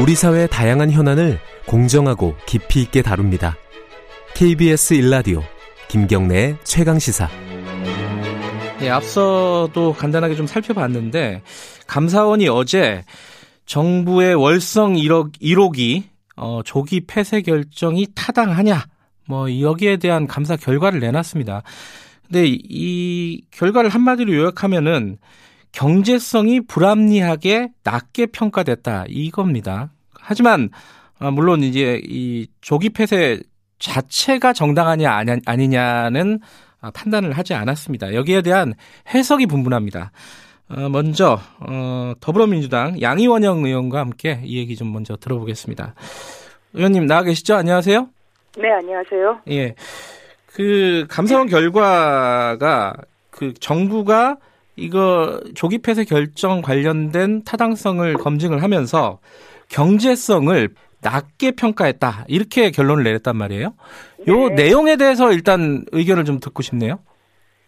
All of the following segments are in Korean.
우리 사회의 다양한 현안을 공정하고 깊이 있게 다룹니다. KBS 일라디오 김경래의 최강 시사. 예, 앞서도 간단하게 좀 살펴봤는데 감사원이 어제 정부의 월성 1억 1억이 어, 조기 폐쇄 결정이 타당하냐 뭐 여기에 대한 감사 결과를 내놨습니다. 근데 이 결과를 한마디로 요약하면은 경제성이 불합리하게 낮게 평가됐다 이겁니다. 하지만 아, 물론 이제 이 조기 폐쇄 자체가 정당하냐 아니냐는 아, 판단을 하지 않았습니다. 여기에 대한 해석이 분분합니다. 어, 먼저 어, 더불어민주당 양희원영 의원과 함께 이 얘기 좀 먼저 들어보겠습니다. 의원님 나와 계시죠? 안녕하세요. 네, 안녕하세요. 예. 그 감사원 결과가 그 정부가 이거 조기 폐쇄 결정 관련된 타당성을 검증을 하면서 경제성을 낮게 평가했다. 이렇게 결론을 내렸단 말이에요. 요 네. 내용에 대해서 일단 의견을 좀 듣고 싶네요.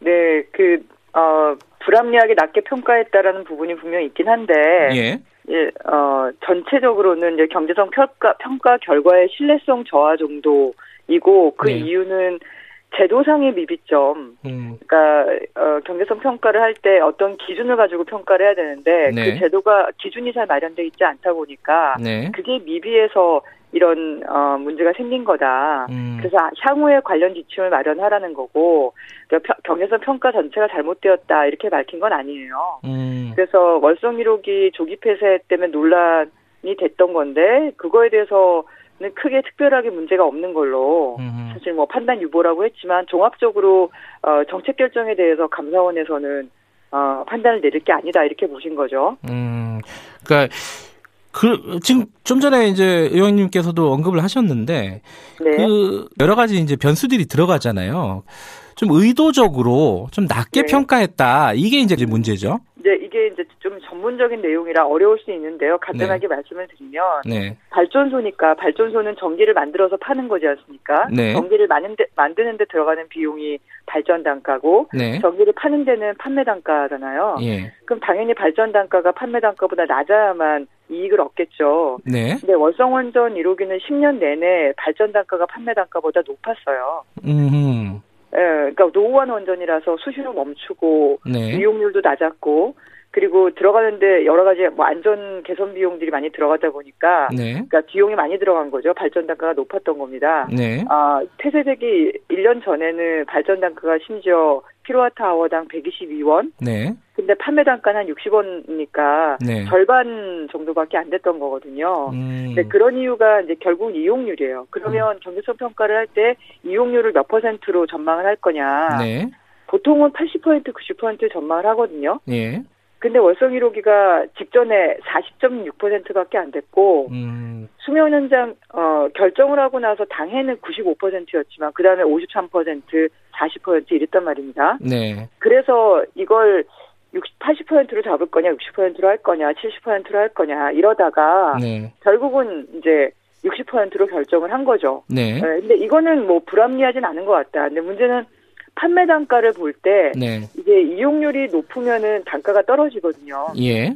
네, 그, 어, 불합리하게 낮게 평가했다라는 부분이 분명히 있긴 한데. 예. 예, 어, 전체적으로는 이제 경제성 평가, 평가 결과의 신뢰성 저하 정도이고 그 네. 이유는 제도상의 미비점. 음. 그러니까 어, 경제성 평가를 할 때 어떤 기준을 가지고 평가를 해야 되는데 그 네. 그 제도가 기준이 잘 마련돼 있지 않다 보니까 네. 그게 미비해서 이런 어, 문제가 생긴 거다. 음. 그래서 향후에 관련 지침을 마련하라는 거고 그러니까 경제성 평가 전체가 잘못되었다 이렇게 밝힌 건 아니에요. 음. 그래서 월성 1호기 조기 폐쇄 때문에 논란이 됐던 건데 그거에 대해서 는 크게 특별하게 문제가 없는 걸로. 사실 뭐 판단 유보라고 했지만 종합적으로 어 정책 결정에 대해서 감사원에서는 어 판단을 내릴 게 아니다 이렇게 보신 거죠. 음. 그러니까 그 지금 좀 전에 이제 의원님께서도 언급을 하셨는데 네. 그 여러 가지 이제 변수들이 들어가잖아요. 좀 의도적으로 좀 낮게 네. 평가했다. 이게 이제 문제죠. 네, 이게 이제 좀 전문적인 내용이라 어려울 수 있는데요. 간단하게 네. 말씀을 드리면 네. 발전소니까 발전소는 전기를 만들어서 파는 거지 않습니까? 네. 전기를 만드는데, 만드는데 들어가는 비용이 발전 단가고 네. 전기를 파는 데는 판매 단가잖아요. 예. 그럼 당연히 발전 단가가 판매 단가보다 낮아야만 이익을 얻겠죠. 네. 근데 월성원전 1호기는 10년 내내 발전 단가가 판매 단가보다 높았어요. 음. 예, 그러니까 노후한 원전이라서 수시로 멈추고 네. 이용률도 낮았고 그리고 들어가는데 여러 가지 뭐 안전 개선 비용들이 많이 들어가다 보니까 네. 그러니까 비용이 많이 들어간 거죠. 발전 단가가 높았던 겁니다. 네. 아, 폐쇄되기 1년 전에는 발전 단가가 심지어 킬로와트 아워당 122원. 네. 근데 판매 단가는 한 60원이니까 네. 절반 정도밖에 안 됐던 거거든요. 음. 근데 그런 이유가 이제 결국 이용률이에요. 그러면 음. 경제성 평가를 할 때 이용률을 몇 퍼센트로 전망을 할 거냐. 네. 보통은 80% 90% 전망을 하거든요. 예. 근데 월성 1호기가 직전에 40.6%밖에 안 됐고 음. 수명 연장 어 결정을 하고 나서 당해는 95%였지만 그 다음에 53% 40% 이랬단 말입니다. 네. 그래서 이걸 60, 80%로 잡을 거냐, 60%로 할 거냐, 70%로 할 거냐 이러다가 네. 결국은 이제 60%로 결정을 한 거죠. 네. 네. 근데 이거는 뭐 불합리하진 않은 것 같다. 근데 문제는 판매 단가를 볼때 네. 이게 이용률이 높으면은 단가가 떨어지거든요. 예.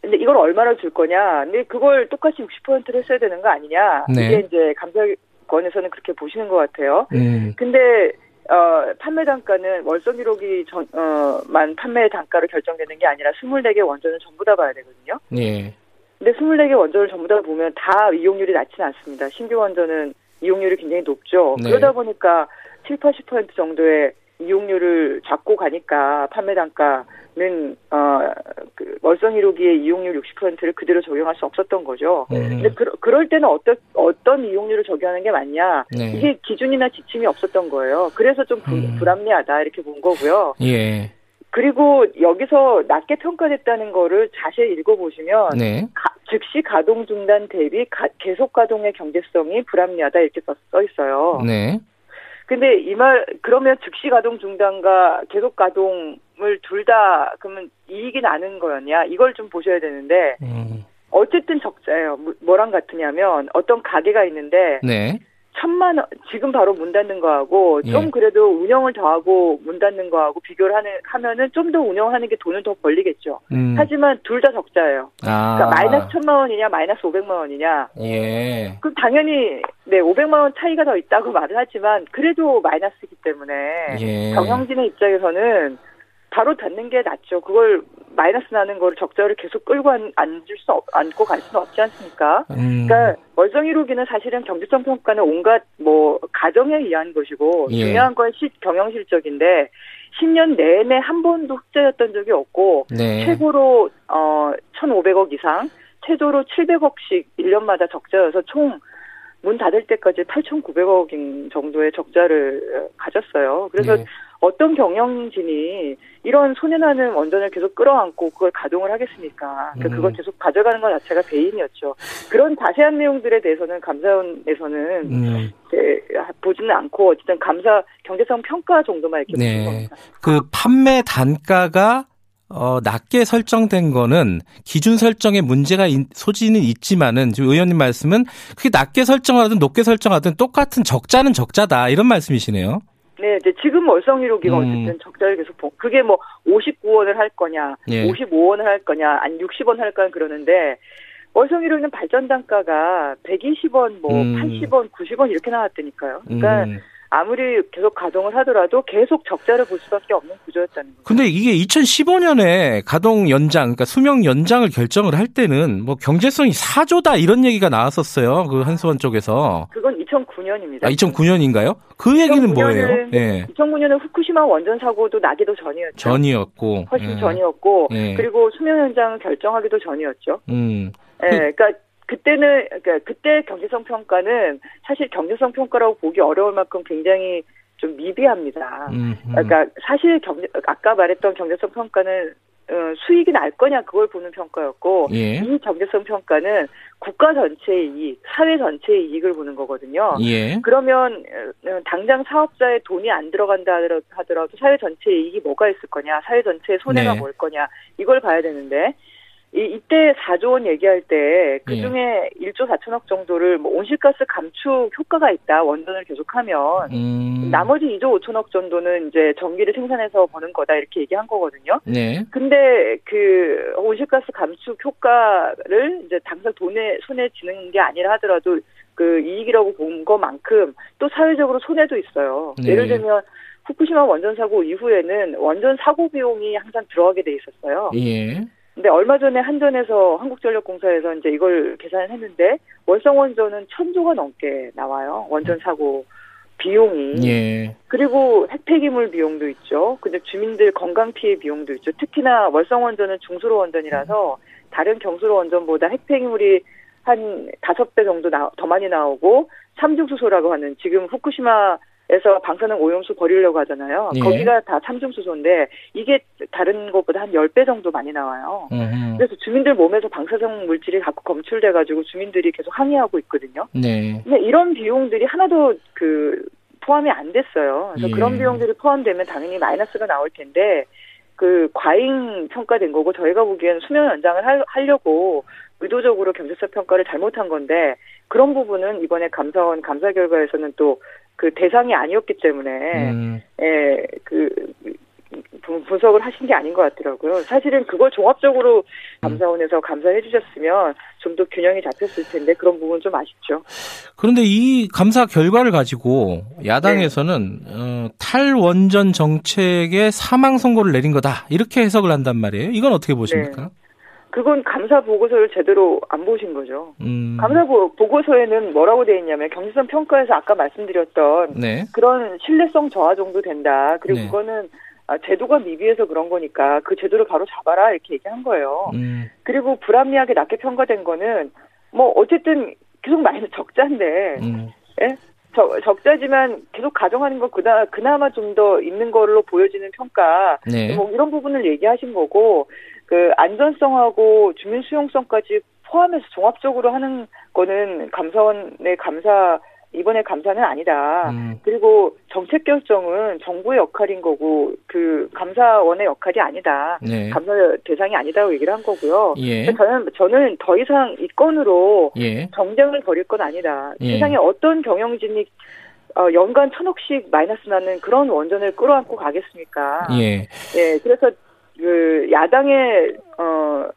근데 이걸 얼마나 줄 거냐? 근데 그걸 똑같이 60%를 써야 되는 거 아니냐? 네. 이게 이제 감사권에서는 그렇게 보시는 것 같아요. 음. 근데 어, 판매 단가는 월성 1호기 전, 어, 만 판매 단가로 결정되는 게 아니라 24개 원전을 전부 다 봐야 되거든요. 예. 근데 24개 원전을 전부 다 보면 다 이용률이 낮지는 않습니다. 신규 원전은 이용률이 굉장히 높죠. 네. 그러다 보니까 7, 80% 정도의 이용률을 잡고 가니까 판매 단가는 어그 월성 1호기의 이용률 60%를 그대로 적용할 수 없었던 거죠. 네. 근데 그, 그럴 때는 어떤 어떤 이용률을 적용하는 게 맞냐 네. 이게 기준이나 지침이 없었던 거예요. 그래서 좀 부, 음. 불합리하다 이렇게 본 거고요. 예. 그리고 여기서 낮게 평가됐다는 거를 자세히 읽어보시면 네. 가, 즉시 가동 중단 대비 가, 계속 가동의 경제성이 불합리하다 이렇게 써, 써 있어요. 네. 근데 이 말 그러면 즉시 가동 중단과 계속 가동을 둘 다 그러면 이익이 나는 거였냐 이걸 좀 보셔야 되는데 음. 어쨌든 적자예요. 뭐, 뭐랑 같으냐면 어떤 가게가 있는데 네. 천만 원, 지금 바로 문 닫는 거하고 좀 예. 그래도 운영을 더하고 문 닫는 거하고 비교를 하는, 하면은 좀 더 운영하는 게 돈을 더 벌리겠죠. 음. 하지만 둘 다 적자예요. 아. 그러니까 마이너스 천만 원이냐 마이너스 오백만 원이냐. 예. 그럼 당연히 네 500만 원 차이가 더 있다고 말을 하지만 그래도 마이너스이기 때문에 예. 경영진의 입장에서는 바로 닫는 게 낫죠. 그걸 마이너스 나는 거를 적자를 계속 끌고 앉, 앉을 수 없, 앉고 갈 수는 없지 않습니까? 음. 그러니까 월성이루기는 사실은 경제성 평가는 온갖 뭐 가정에 의한 것이고 예. 중요한 건 시, 경영 실적인데 10년 내내 한 번도 흑자였던 적이 없고 네. 최고로 어 1,500억 이상, 최저로 700억씩 1년마다 적자여서 총 문 닫을 때까지 8,900억 정도의 적자를 가졌어요. 그래서 네. 어떤 경영진이 이런 손해나는 원전을 계속 끌어안고 그걸 가동을 하겠습니까? 그러니까 음. 그걸 계속 가져가는 것 자체가 배임이었죠. 그런 자세한 내용들에 대해서는 감사원에서는 음. 보지는 않고 어쨌든 감사 경제성 평가 정도만 이렇게 네. 보는 겁니다. 그 판매 단가가 어, 낮게 설정된 거는 기준 설정에 문제가 소지는 있지만은 지금 의원님 말씀은 그게 낮게 설정하든 높게 설정하든 똑같은 적자는 적자다 이런 말씀이시네요. 네, 이제 지금 월성유로기가 음. 어쨌든 적자를 계속 보, 그게 뭐 59원을 할 거냐, 예. 55원을 할 거냐, 아니 60원 할 거냐 그러는데 월성유로는 발전 단가가 120원, 뭐 음. 80원, 90원 이렇게 나왔다니까요. 그러니까 음. 아무리 계속 가동을 하더라도 계속 적자를 볼 수밖에 없는 구조였다는 거죠. 근데 이게 2015년에 가동 연장, 그러니까 수명 연장을 결정을 할 때는 뭐 경제성이 4조다 이런 얘기가 나왔었어요. 그 한수원 쪽에서. 그건 2009년입니다. 아, 2009년인가요? 그 얘기는 뭐예요? 네. 2009년은 후쿠시마 원전 사고도 나기도 전이었죠. 전이었고. 훨씬 예. 전이었고. 예. 그리고 수명 연장을 결정하기도 전이었죠. 음. 예, 그러니까 그때는 그러니까 그때 경제성 평가는 사실 경제성 평가라고 보기 어려울 만큼 굉장히 좀 미비합니다. 음, 음. 그러니까 사실 경제 아까 말했던 경제성 평가는 어, 수익이 날 거냐 그걸 보는 평가였고 예. 이 경제성 평가는 국가 전체의 이익, 사회 전체의 이익을 보는 거거든요. 예. 그러면 어, 당장 사업자의 돈이 안 들어간다 하더라도 사회 전체의 이익이 뭐가 있을 거냐, 사회 전체의 손해가 네. 뭘 거냐 이걸 봐야 되는데 이, 이때 4조 원 얘기할 때, 그 중에 예. 1조 4천억 정도를 뭐 온실가스 감축 효과가 있다, 원전을 계속하면, 음. 나머지 2조 5천억 정도는 이제 전기를 생산해서 버는 거다, 이렇게 얘기한 거거든요. 네. 근데 그 온실가스 감축 효과를 이제 당장 돈에, 손에 쥐는 게 아니라 하더라도 그 이익이라고 본 것만큼 또 사회적으로 손해도 있어요. 네. 예를 들면, 후쿠시마 원전 사고 이후에는 원전 사고 비용이 항상 들어가게 돼 있었어요. 예. 근데 얼마 전에 한전에서 한국전력공사에서 이제 이걸 계산을 했는데 월성 원전은 천조가 넘게 나와요. 원전 사고 비용이. 예. 그리고 핵폐기물 비용도 있죠. 근데 주민들 건강 피해 비용도 있죠. 특히나 월성 원전은 중수로 원전이라서 다른 경수로 원전보다 핵폐기물이 한 다섯 배 정도 나, 더 많이 나오고 삼중수소라고 하는 지금 후쿠시마 에서 방사능 오염수 버리려고 하잖아요. 예. 거기가 다 삼중수소인데 이게 다른 것보다 한 10배 정도 많이 나와요. 음흠. 그래서 주민들 몸에서 방사성 물질이 자꾸 검출돼 가지고 주민들이 계속 항의하고 있거든요. 네. 근데 이런 비용들이 하나도 그 포함이 안 됐어요. 그래서 예. 그런 비용들이 포함되면 당연히 마이너스가 나올 텐데 그 과잉 평가된 거고 저희가 보기에는 수명 연장을 하, 하려고 의도적으로 경제적 평가를 잘못한 건데 그런 부분은 이번에 감사원 감사 결과에서는 또 그 대상이 아니었기 때문에 음. 예, 그 분석을 하신 게 아닌 것 같더라고요. 사실은 그걸 종합적으로 감사원에서 감사해 주셨으면 좀 더 균형이 잡혔을 텐데 그런 부분 좀 아쉽죠. 그런데 이 감사 결과를 가지고 야당에서는 네. 어, 탈원전 정책에 사망 선고를 내린 거다 이렇게 해석을 한단 말이에요. 이건 어떻게 보십니까? 네. 그건 감사 보고서를 제대로 안 보신 거죠. 음. 감사 보고서에는 뭐라고 돼 있냐면 경제성 평가에서 아까 말씀드렸던 네. 그런 신뢰성 저하 정도 된다. 그리고 네. 그거는 아, 제도가 미비해서 그런 거니까 그 제도를 바로 잡아라 이렇게 얘기한 거예요. 음. 그리고 불합리하게 낮게 평가된 거는 뭐 어쨌든 계속 많이 적자인데 음. 예? 적, 적자지만 계속 가정하는 건 그나, 그나마 좀 더 있는 걸로 보여지는 평가 네. 뭐 이런 부분을 얘기하신 거고 그 안전성하고 주민 수용성까지 포함해서 종합적으로 하는 거는 감사원의 감사 이번에 감사는 아니다. 음. 그리고 정책 결정은 정부의 역할인 거고 그 감사원의 역할이 아니다. 네. 감사 대상이 아니다고 얘기를 한 거고요. 예. 저는 저는 더 이상 이 건으로 예. 정쟁을 벌일 건 아니다. 예. 세상에 어떤 경영진이 어, 연간 천억씩 마이너스 나는 그런 원전을 끌어안고 가겠습니까? 예. 예. 그래서 그 야당의 어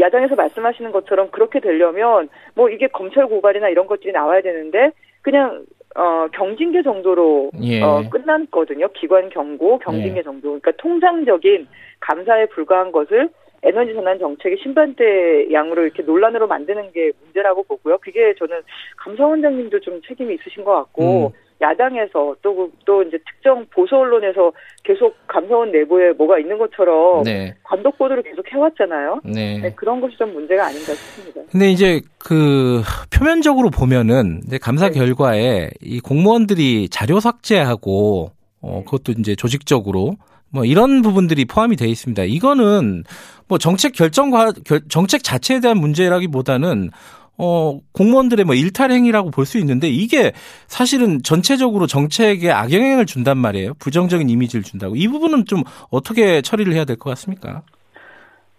야당에서 말씀하시는 것처럼 그렇게 되려면 뭐 이게 검찰 고발이나 이런 것들이 나와야 되는데 그냥 어 경징계 정도로 예. 어 끝났거든요. 기관 경고, 경징계 예. 정도. 그러니까 통상적인 감사에 불과한 것을 에너지 전환 정책의 신반대 양으로 이렇게 논란으로 만드는 게 문제라고 보고요. 그게 저는 감사원장님도 좀 책임이 있으신 것 같고 음. 야당에서 또, 또 이제 특정 보수 언론에서 계속 감사원 내부에 뭐가 있는 것처럼 네. 단독 보도를 계속 해왔잖아요. 네. 네, 그런 것이 좀 문제가 아닌가 싶습니다. 근데 이제 그 표면적으로 보면은 감사 네. 결과에 이 공무원들이 자료 삭제하고 어, 그것도 이제 조직적으로 뭐 이런 부분들이 포함이 되어 있습니다. 이거는 뭐 정책 결정과 결, 정책 자체에 대한 문제라기보다는 어, 공무원들의 뭐 일탈 행위라고 볼 수 있는데 이게 사실은 전체적으로 정책에 악영향을 준단 말이에요. 부정적인 이미지를 준다고. 이 부분은 좀 어떻게 처리를 해야 될 것 같습니까?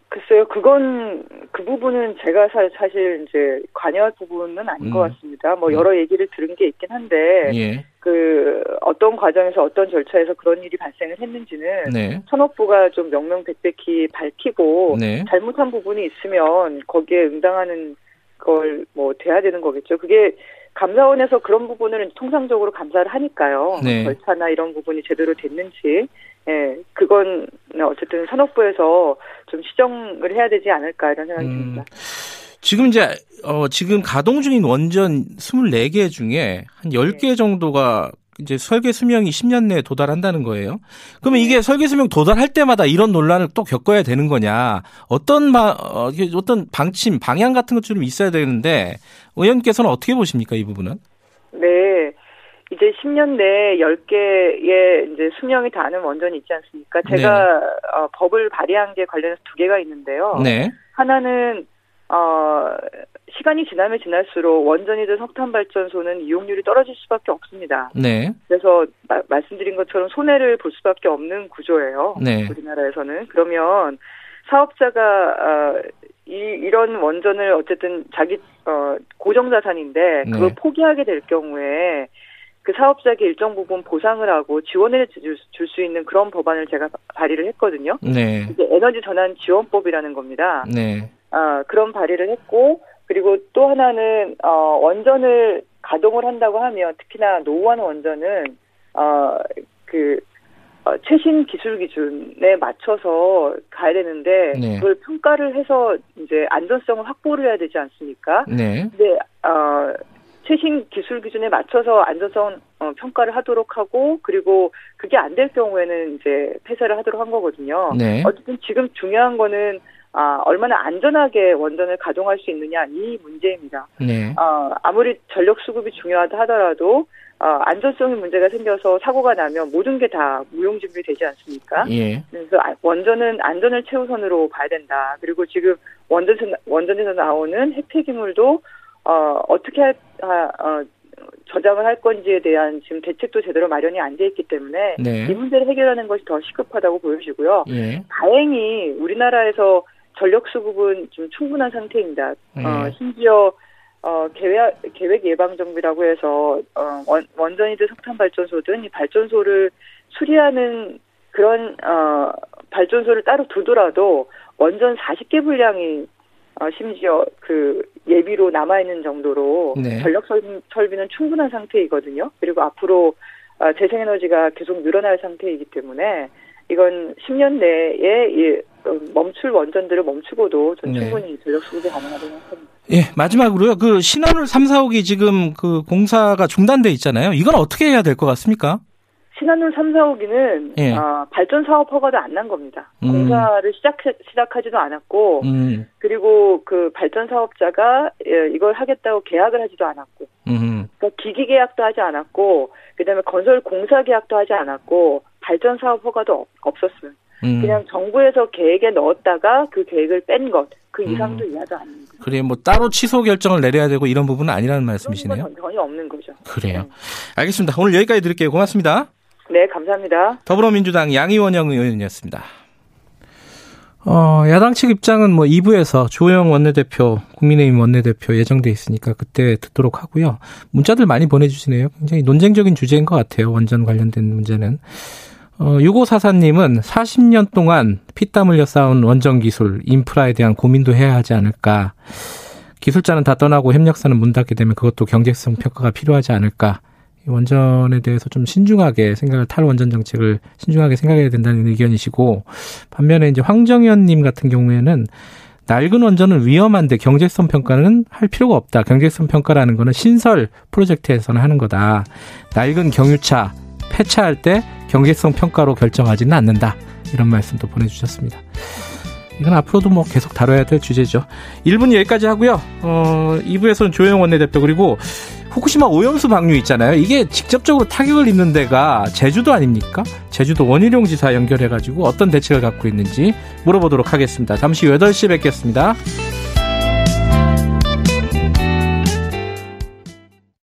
글쎄요, 그건 그 부분은 제가 사, 실 이제 관여할 부분은 아닌 음. 것 같습니다. 뭐 음. 여러 얘기를 들은 게 있긴 한데 예. 그 어떤 과정에서 어떤 절차에서 그런 일이 발생을 했는지는 네. 산업부가 좀 명명백백히 밝히고 네. 잘못한 부분이 있으면 거기에 응당하는 걸 뭐 돼야 되는 거겠죠. 그게 감사원에서 그런 부분을 통상적으로 감사를 하니까요. 네. 절차나 이런 부분이 제대로 됐는지, 예, 그건 어쨌든 산업부에서 좀 시정을 해야 되지 않을까 이런 생각이 음, 듭니다. 지금 이제 어 지금 가동 중인 원전 24개 중에 한 10개 정도가 이제 설계 수명이 10년 내에 도달한다는 거예요. 그러면 이게 설계 수명 도달할 때마다 이런 논란을 또 겪어야 되는 거냐? 어떤 바, 어, 어떤 방침, 방향 같은 것 좀 있어야 되는데 의원께서는 어떻게 보십니까 이 부분은? 네. 이제 10년 내에 10개의 이제 수명이 다는 원전이 있지 않습니까? 제가 네. 어, 법을 발의한 게 관련해서 두 개가 있는데요. 네. 하나는 어, 시간이 지나면 지날수록 원전이든 석탄 발전소는 이용률이 떨어질 수밖에 없습니다. 네. 그래서 마, 말씀드린 것처럼 손해를 볼 수밖에 없는 구조예요. 네. 우리나라에서는 그러면 사업자가 어, 이 이런 원전을 어쨌든 자기 어, 고정 자산인데 그걸 네. 포기하게 될 경우에 그 사업자에게 일정 부분 보상을 하고 지원을 줄 수 있는 그런 법안을 제가 발의를 했거든요. 네. 이게 에너지 전환 지원법이라는 겁니다. 네. 어, 그런 발의를 했고 그리고 또 하나는 어, 원전을 가동을 한다고 하면 특히나 노후한 원전은 어, 그 어, 최신 기술 기준에 맞춰서 가야 되는데 네. 그걸 평가를 해서 이제 안전성을 확보를 해야 되지 않습니까? 네. 근데 어, 최신 기술 기준에 맞춰서 안전성 어, 평가를 하도록 하고 그리고 그게 안 될 경우에는 이제 폐쇄를 하도록 한 거거든요. 네. 어쨌든 지금 중요한 거는 아, 얼마나 안전하게 원전을 가동할 수 있느냐 이 문제입니다. 네. 어, 아무리 전력 수급이 중요하다 하더라도 어, 안전성의 문제가 생겨서 사고가 나면 모든 게 다 무용지물이 되지 않습니까? 예. 그래서 아, 원전은 안전을 최우선으로 봐야 된다. 그리고 지금 원전 원전에서 나오는 핵폐기물도 어, 어떻게 할, 아, 어, 저장을 할 건지에 대한 지금 대책도 제대로 마련이 안 돼 있기 때문에 네. 이 문제를 해결하는 것이 더 시급하다고 보여지고요. 예. 다행히 우리나라에서 전력 수급은 좀 충분한 상태입니다. 음. 어, 심지어 어, 계획, 계획 예방 정비라고 해서 어, 원, 원전이든 석탄 발전소든 이 발전소를 수리하는 그런 어, 발전소를 따로 두더라도 원전 40개 분량이 어, 심지어 그 예비로 남아 있는 정도로 네. 전력 설비, 는 충분한 상태이거든요. 그리고 앞으로 어, 재생에너지가 계속 늘어날 상태이기 때문에 이건 10년 내에 이 멈출 원전들을 멈추고도 전 네. 충분히 전력 수급이 가능하다고 생각합니다. 예, 마지막으로요. 그 신한울 3, 4호기 지금 그 공사가 중단돼 있잖아요. 이건 어떻게 해야 될 것 같습니까? 신한울 3, 4호기는 예. 어, 발전 사업 허가도 안 난 겁니다. 음. 공사를 시작 시작하지도 않았고 음. 그리고 그 발전 사업자가 예, 이걸 하겠다고 계약을 하지도 않았고 음. 그러니까 기기 계약도 하지 않았고 그다음에 건설 공사 계약도 하지 않았고 발전 사업 허가도 없었어요. 음. 그냥 정부에서 계획에 넣었다가 그 계획을 뺀 것. 그 이상도 음. 이하도 아닙니다. 그래 뭐 따로 취소 결정을 내려야 되고 이런 부분은 아니라는 말씀이시네요. 전혀 없는 거죠. 그래요. 네. 알겠습니다. 오늘 여기까지 드릴게요. 고맙습니다. 네, 감사합니다. 더불어민주당 양희원영 의원이었습니다. 어, 야당 측 입장은 뭐 2부에서 조영 원내대표, 국민의힘 원내대표 예정돼 있으니까 그때 듣도록 하고요. 문자들 많이 보내주시네요. 굉장히 논쟁적인 주제인 것 같아요. 원전 관련된 문제는. 어, 6544님은 40년 동안 피땀 흘려 쌓은 원전 기술, 인프라에 대한 고민도 해야 하지 않을까. 기술자는 다 떠나고 협력사는 문 닫게 되면 그것도 경제성 평가가 필요하지 않을까. 원전에 대해서 좀 신중하게 생각을 탈원전 정책을 신중하게 생각해야 된다는 의견이시고 반면에 이제 황정현님 같은 경우에는 낡은 원전은 위험한데 경제성 평가는 할 필요가 없다. 경제성 평가라는 거는 신설 프로젝트에서는 하는 거다. 낡은 경유차 폐차할 때 경제성 평가로 결정하지는 않는다. 이런 말씀도 보내주셨습니다. 이건 앞으로도 뭐 계속 다뤄야 될 주제죠. 1분 여기까지 하고요. 어, 2부에서는 조영 원 내대표 그리고 후쿠시마 오염수 방류 있잖아요. 이게 직접적으로 타격을 입는 데가 제주도 아닙니까? 제주도 원희룡 지사 연결해가지고 어떤 대책을 갖고 있는지 물어보도록 하겠습니다. 잠시 후 8시에 뵙겠습니다.